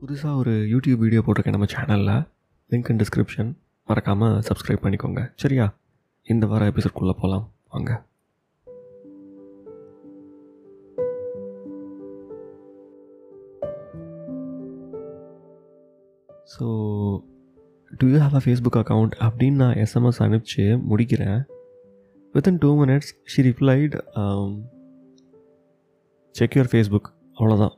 புதுசாக ஒரு YouTube video போட்டிருக்கேன் நம்ம சேனலில் லிங்க் இன் டிஸ்கிரிப்ஷன் மறக்காமல் சப்ஸ்கிரைப் பண்ணிக்கோங்க. சரியா? இந்த வார எபிசோட்குள்ளே போகலாம் வாங்க. So do you have a Facebook account அப்படின்னு நான் எஸ்எம்எஸ் அனுப்பிச்சு முடிக்கிறேன். Within two minutes she replied check your Facebook அவ்வளோதான்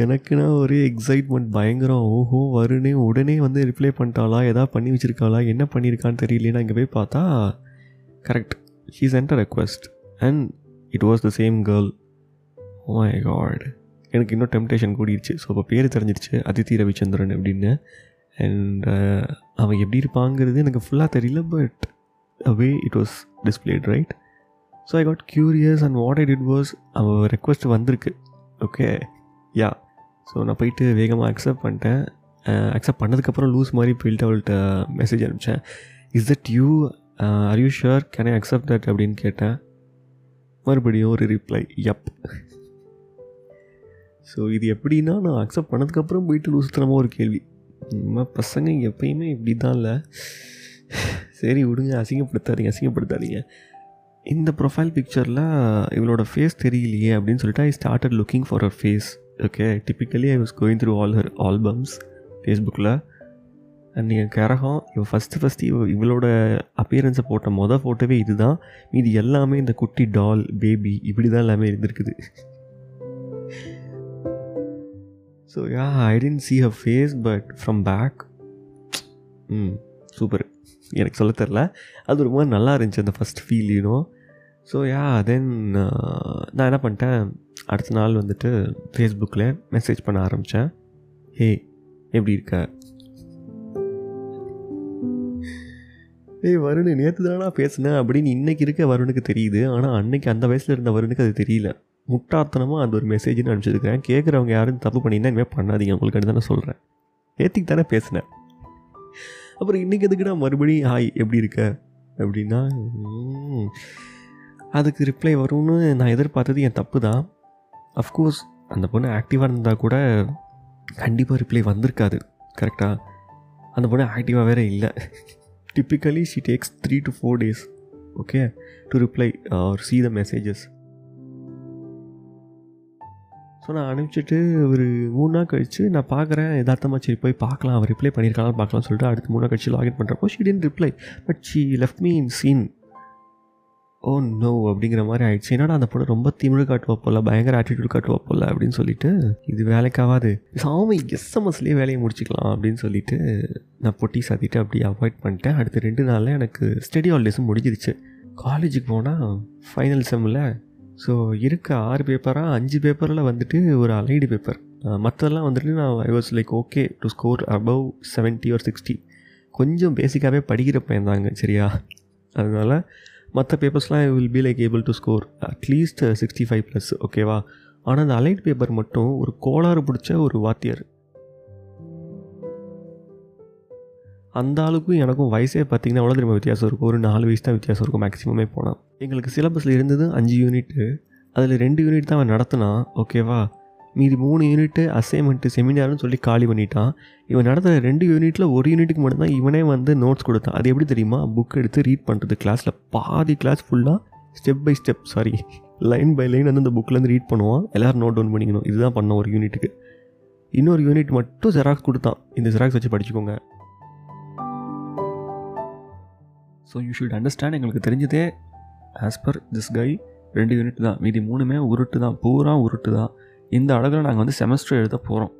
எனக்குன்னா ஒரே எக்ஸைட்மெண்ட் பயங்கரம் ஓஹோ வருனே உடனே வந்து ரிப்ளை பண்ணிட்டாளா? எதாவது பண்ணி வச்சுருக்காளா? என்ன பண்ணியிருக்கான்னு தெரியலையே இங்கே போய் பார்த்தா correct she sent a request and it was the same girl oh my God எனக்கு இன்னும் டெம்டேஷன் கூடிருச்சு. ஸோ இப்போ பேர் தெரிஞ்சிருச்சு அதித்தி ரவிச்சந்திரன் அப்படின்னு. அண்ட் uh, அவன் எப்படி இருப்பாங்கிறது எனக்கு ஃபுல்லாக தெரியல but way it was displayed right so I got curious and what I did was அவன் ரெக்வஸ்ட் வந்திருக்கு. ஓகே யா ஸோ நான் போயிட்டு வேகமாக அக்செப்ட் பண்ணிட்டேன். அக்செப்ட் பண்ணதுக்கப்புறம் லூஸ் மாதிரி போயிட்டு அவள்கிட்ட message அனுப்பிச்சேன். Is that you are you sure can I accept that அப்படின்னு கேட்டேன். மறுபடியும் ஒரு ரிப்ளை எப் ஸோ இது எப்படின்னா நான் அக்செப்ட் பண்ணதுக்கப்புறம் போயிட்டு லூசுத்தனமாக ஒரு கேள்வி. நம்ம பசங்க எப்பயுமே இப்படி தான் இல்லை. சரி விடுங்க. அசிங்கப்படுத்தாதீங்க அசிங்கப்படுத்தாதீங்க. இந்த ப்ரொஃபைல் பிக்சரில் இவளோட ஃபேஸ் தெரியலையே அப்படின்னு சொல்லிட்டு I started looking for her face okay typically I was going through all her albums ஃபேஸ்புக்கில் அண்ட் என் கரகம் இவள் ஃபஸ்ட்டு ஃபஸ்ட்டு இவ இவளோட அப்பியரன்ஸை போட்ட மொதல் ஃபோட்டோவே இது தான் மீதி எல்லாமே இந்த குட்டி டால் பேபி இப்படி தான் எல்லாமே இருந்திருக்குது. So yeah I didn't see her face but from back hmm super எனக்கு சொல்ல தெரில அது ரொம்ப நல்லா இருந்துச்சு அந்த first feel you know so yeah then நான் என்ன பண்ணிட்டேன்? அடுத்த நாள் வந்துட்டு ஃபேஸ்புக்கில் மெசேஜ் பண்ண ஆரம்பித்தேன் ஹே எப்படி இருக்க? ஏய் வருண் நேற்று தானா பேசினேன் அப்படின்னு இன்றைக்கி இருக்க வருணுக்கு தெரியுது. ஆனால் அன்னைக்கு அந்த வயசில் இருந்த வருணுக்கு அது தெரியல. முட்டாத்தனமாக அந்த ஒரு மெசேஜ்னு அனுப்பிச்சிருக்கிறேன். கேட்குறவங்க யாரும் தப்பு பண்ணியிருந்தா இனிமேல் பண்ணாதீங்க. உங்களுக்கு தானே சொல்கிறேன் நேற்றுக்கு தானே பேசினேன். அப்புறம் இன்றைக்கி எதுக்குடா மறுபடியும் ஹாய் எப்படி இருக்க? அப்படின்னா அதுக்கு ரிப்ளை வரும்னு நான் எதிர்பார்த்தது என் தப்பு தான். அஃப்கோர்ஸ் அந்த பொண்ணு ஆக்டிவாக இருந்தால் கூட கண்டிப்பாக ரிப்ளை வந்திருக்காது கரெக்டாக அந்த பொண்ணு ஆக்டிவாக வேறு இல்லை. Typically she takes three to four days okay to reply or see the messages so நான் அனுப்பிச்சிட்டு ஒரு மூணு நாள் கழித்து நான் பார்க்குறேன் எதார்த்தமாக சரி போய் பார்க்கலாம். அவர் ரிப்ளை பண்ணியிருக்காங்க பார்க்கலாம் சொல்லிட்டு அடுத்து மூணு நாள் கழிச்சு லாகின் பண்ணுறப்போ she didn't reply but she left me in seen Oh, oh no அப்படிங்கிற மாதிரி ஆயிடுச்சு. என்னடா அந்த பொண்ணு ரொம்ப திமிழ் காட்டுவா போல பயங்கர ஆட்டிடியூட் காட்டுவா போல அப்படின்னு சொல்லிட்டு இது வேலைக்காகாது. சாமி எஸ்எம்எஸ்லேயே வேலையை முடிச்சுக்கலாம் அப்படின்னு சொல்லிட்டு நான் பொட்டி சாத்திட்டு அப்படி அவாய்ட் பண்ணிட்டேன். அடுத்த ரெண்டு நாளில் எனக்கு ஸ்டடி ஹாலிடேஸும் முடிஞ்சிருச்சு. காலேஜுக்கு போனால் ஃபைனல் செம்மில் ஸோ இருக்க ஆறு பேப்பராக அஞ்சு பேப்பரில் வந்துட்டு ஒரு அலைடு பேப்பர் மற்றதெல்லாம் வந்துட்டு நான் I was like okay to score above seventy ஒரு சிக்ஸ்டி கொஞ்சம் பேசிக்காகவே படிக்கிற பையன் தாங்க சரியா? அதனால் மற்ற பேப்பர்ஸ்லாம் will be like able to score at least sixty five plus ஓகேவா ஆனால் அந்த அலைட் பேப்பர் மட்டும் ஒரு கோளாறு பிடிச்ச ஒரு வாத்தியார். அந்த ஆளுக்கும் எனக்கும் வயசே பார்த்திங்கன்னா எவ்வளோ திரும்ப வித்தியாசம் இருக்கும்? ஒரு நாலு வயசு தான் வித்தியாசம் இருக்கும் மேக்ஸிமமே போனால் எங்களுக்கு சிலபஸில் இருந்தது அஞ்சு யூனிட்டு அதில் ரெண்டு யூனிட் தான் அவன் நடத்தினா ஓகேவா மீதி மூணு யூனிட்டு அசைன்மெண்ட்டு செமினார்னு சொல்லி காலி பண்ணிட்டான். இவன் நடத்துகிற ரெண்டு யூனிட்டில் ஒரு யூனிட்டுக்கு மட்டும்தான் இவனே வந்து நோட்ஸ் கொடுத்தான். அது எப்படி தெரியுமா? புக் எடுத்து ரீட் பண்ணுறது கிளாஸில் பாதி கிளாஸ் ஃபுல்லாக step by step sorry line by line வந்து அந்த புக்கிலேருந்து ரீட் பண்ணுவான். எல்லோரும் நோட் டவுன் பண்ணிக்கணும். இதுதான் பண்ணோம் ஒரு யூனிட்டுக்கு இன்னொரு யூனிட் மட்டும் ஜெராக்ஸ் கொடுத்தான். இந்த ஜெராக்ஸ் வச்சு படிச்சுக்கோங்க. ஸோ யூ ஷுட் அண்டர்ஸ்டாண்ட் எங்களுக்கு தெரிஞ்சதே ஆஸ் பர் திஸ் கை ரெண்டு யூனிட் தான். மீதி மூணுமே உருட்டு தான். பூரா உருட்டு தான். இந்த அழகில் நாங்கள் வந்து செமஸ்டர் எழுத போகிறோம்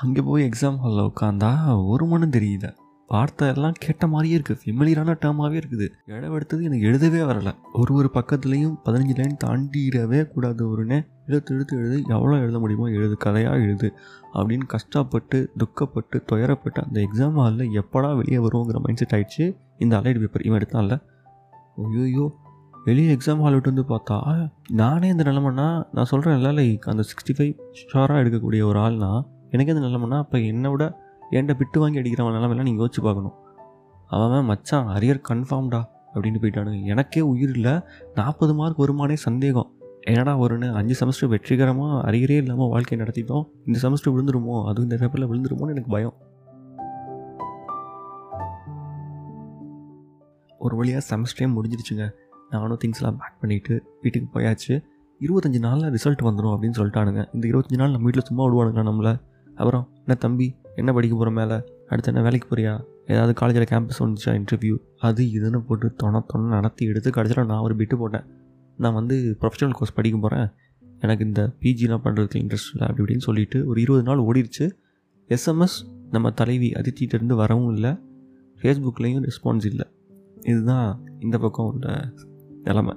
அங்கே போய் எக்ஸாம் ஹாலில் உட்காந்தா ஒரு மனம் தெரியுது வார்த்தை எல்லாம் கேட்ட மாதிரியே இருக்குது ஃபெமிலியரான டேர்மாகவே இருக்குது. இடவெடுத்தது எனக்கு எழுதவே வரலை. ஒரு ஒரு பக்கத்துலேயும் பதினஞ்சு லைன் தாண்டிடவே கூடாது ஒருனே எழுத்து எழுத்து எழுது எவ்வளோ எழுத முடியுமோ எழுது கதையாக எழுது அப்படின்னு கஷ்டப்பட்டு துக்கப்பட்டு துயரப்பட்டு அந்த எக்ஸாம் ஹாலில் எப்படா வெளியே வருவோங்கிற மைண்ட் செட் ஆயிடுச்சு. இந்த அலைடு பேப்பர் இவன் எடுத்தான்ல. ஐயோ வெளியே எக்ஸாம் ஹால் விட்டு வந்து பார்த்தா நானே இந்த நிலமைனா நான் சொல்கிறேன் லைக் அந்த சிக்ஸ்டி ஃபைவ் ஷாராக எடுக்கக்கூடிய ஒரு ஆள்னா எனக்கே இந்த நிலமைனா அப்போ என்னை விட என்கிட்ட பிட்டு வாங்கி அடிக்கிறவன் நிலமெல்லாம் நீங்கள் யோசிச்சு பார்க்கணும். அவன் மச்சான் அரியர் கன்ஃபார்ம்டா அப்படின்னு போயிட்டானுங்க. எனக்கே உயிர் இல்லை நாற்பது மார்க் வருமானே சந்தேகம். என்னடா வரும்னு அஞ்சு செமஸ்டர் வெற்றிகரமாக அரியரே இல்லாமல் வாழ்க்கையை நடத்திட்டோம். இந்த செமஸ்டர் விழுந்துருமோ? அதுவும் இந்த பேப்பரில் விழுந்துருமோன்னு எனக்கு பயம். ஒரு வழியாக செமஸ்டரே முடிஞ்சிருச்சுங்க. நானும் திங்ஸ்லாம் பேக் பண்ணிவிட்டு வீட்டுக்கு போயாச்சு. இருபத்தஞ்சி நாளில் ரிசல்ட் வந்துடும் அப்படின்னு சொல்லிட்டானுங்க. இந்த இருபத்தஞ்சி நாள் நம்ம வீட்டில் சும்மா விடுவானுங்க நம்மளை? அப்புறம் என்ன தம்பி என்ன படிக்க போகிற மேலே? அடுத்து என்ன வேலைக்கு போறியா? ஏதாவது காலேஜில் கேம்பஸ் வந்துச்சா? இன்டர்வியூ அது இதுன்னு போட்டு தொண தொண நடத்தி எடுத்து கடைசியில் நான் ஒரு பிட்டு போட்டேன். நான் வந்து ப்ரொஃபஷனல் கோர்ஸ் படிக்க போகிறேன் எனக்கு இந்த பிஜிலாம் பண்ணுறதுக்கு இன்ட்ரெஸ்ட் இல்லை அப்படி இப்படின்னு சொல்லிட்டு ஒரு இருபது நாள் ஓடிடுச்சு எஸ்எம்எஸ் நம்ம தலைவி அதித்திகிட்டேருந்து வரவும் இல்லை. ஃபேஸ்புக்லேயும் ரெஸ்பான்ஸ் இல்லை. இதுதான் இந்த பக்கம் உள்ள நிலமை.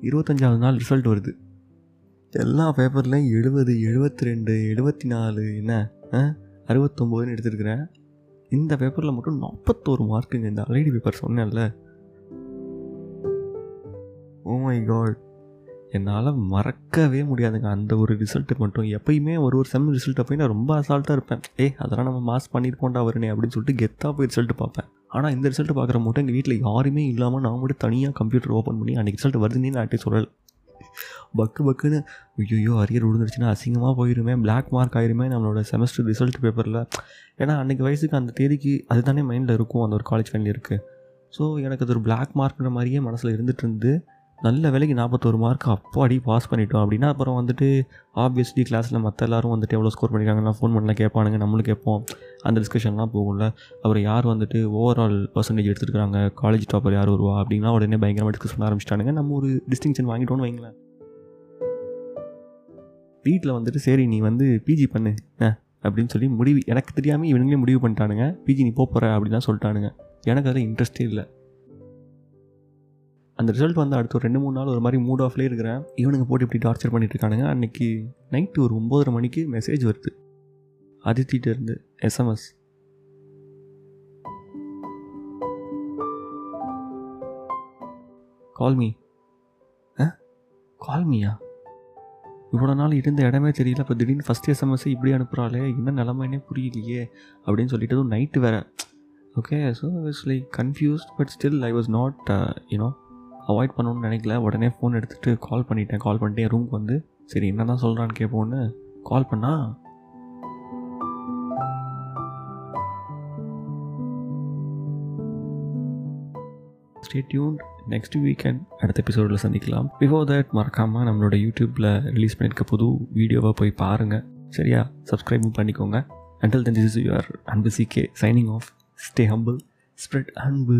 இருபத்தஞ்சாவது நாள் ரிசல்ட் வருது. எல்லா பேப்பர்லையும் எழுபது எழுபத்தி ரெண்டு எழுபத்தி நாலு என்ன அறுபத்தொம்போதுன்னு எடுத்துருக்கிறேன். இந்த பேப்பரில் மட்டும் நாற்பத்தோரு மார்க்குங்க இந்த அலைடி பேப்பர் சொன்னேன்ல. Oh ஓ மை காட் என்னால் மறக்கவே முடியாதுங்க. அந்த ஒரு ரிசல்ட்டு மட்டும். எப்பயுமே ஒரு ஒரு செம் ரிசல்ட்டை போய் நான் ரொம்ப அசால்ட்டாக இருப்பேன். ஏ அதெல்லாம் நம்ம மாஸ் பண்ணியிருப்போண்டா வருனே அப்படின்னு சொல்லிட்டு கெத்தாக போய் ரிசல்ட்டு பார்ப்பேன். ஆனால் இந்த ரிசல்ட் பார்க்குற மட்டும் எங்கள் வீட்டில் யாருமே இல்லாமல் நான் மட்டும் தனியாக கம்ப்யூட்டர் ஓப்பன் பண்ணி அன்றைக்கி ரிசல்ட் வருதுன்னு நான் ஆட்டி சொல்லலை. பக்கு பக்குன்னு ஐயோ அரியர் விழுந்துருச்சுன்னா அசிங்கமாக போயிருமே பிளாக் மார்க் ஆயிருமே நம்மளோட செமஸ்டர் ரிசல்ட் பேப்பரில் ஏன்னா அன்றைக்கி வயசுக்கு அந்த தேதிக்கு அதுதானே மைண்டில் இருக்கும் அந்த ஒரு காலேஜ் ஃபைனல் இருக்குது ஸோ எனக்கு அது ஒரு பிளாக் மார்க்ன்ற மாதிரியே மனசில் இருந்துகிட்டு இருந்து நல்ல வேலைக்கு நாற்பத்தோரு மார்க் அப்போ அடி பாஸ் பண்ணிட்டோம் அப்படின்னா அப்புறம் வந்துட்டு ஆப்வியஸ்லி கிளாஸில் மற்ற எல்லாரும் வந்துட்டு எவ்வளோ ஸ்கோர் பண்ணியிருக்காங்கன்னா ஃபோன் பண்ணலாம் கேட்பானுங்க நம்மளும் கேட்போம். அந்த டிஸ்கஷன்லாம் போகும்ல. அப்புறம் யார் வந்துட்டு ஓவரால் பர்சன்டேஜ் எடுத்துருக்காங்க காலேஜ் டாப்பர் யார் வருவா? அப்படின்னா உடனே பயங்கரமாக டிஸ்கஸ் பண்ண ஆரம்பிச்சிட்டானுங்க. நம்ம ஒரு டிஸ்டிங்ஷன் வாங்கிட்டோன்னு வைங்களேன். வீட்டில் வந்துட்டு சரி நீ வந்து பிஜி பண்ணு அப்படின்னு சொல்லி முடிவு எனக்கு தெரியாமல் இவனுங்களே முடிவு பண்ணிட்டானுங்க. பிஜி நீ போகிற அப்படின்லாம் சொல்லிட்டானுங்க. எனக்கு அதில் இன்ட்ரெஸ்டே இல்லை. அந்த ரிசல்ட் வந்து அடுத்த ஒரு ரெண்டு மூணு நாள் ஒரு மாதிரி மூட் ஆஃப்லேயே இருக்கிறேன். இவனுக்கு போட்டு இப்படி டார்ச்சர் பண்ணிட்டு இருக்கானுங்க. அன்றைக்கி நைட்டு ஒரு ஒம்போதரை மணிக்கு மெசேஜ் வருது. அதித்திட்ட இருந்து எஸ்எம்எஸ் கால் மீ ஆ? கால் மீயா இவ்வளோ நாள் இருந்த இடமே தெரியல. இப்போ திடீர்னு ஃபஸ்ட் எஸ்எம்எஸ் இப்படி அனுப்புகிறாளே என்ன நிலமைனே புரியலையே. அப்படின்னு சொல்லிட்டு நைட்டு வேறு. Okay so it's like confused but still I was not you know avoid பண்ணணும்னு நினைக்கல. உடனே ஃபோன் எடுத்துகிட்டு கால் பண்ணிட்டேன். கால் பண்ணிட்டு என் ரூமுக்கு வந்து சரி என்ன தான் சொல்கிறான்னு கேட்போன்னு கால் பண்ணால் ஸ்டே டியூன் நெக்ஸ்ட் வீக்கெண்ட் அடுத்த எபிசோடில் சந்திக்கலாம். பிஃபோர் தட் மறக்காமல் நம்மளோட யூடியூப்பில் ரிலீஸ் பண்ணியிருக்க புது வீடியோவை போய் பாருங்கள் சரியா? சப்ஸ்கிரைபும் பண்ணிக்கோங்க. Until then this is your Anbu CK signing off stay humble spread Anbu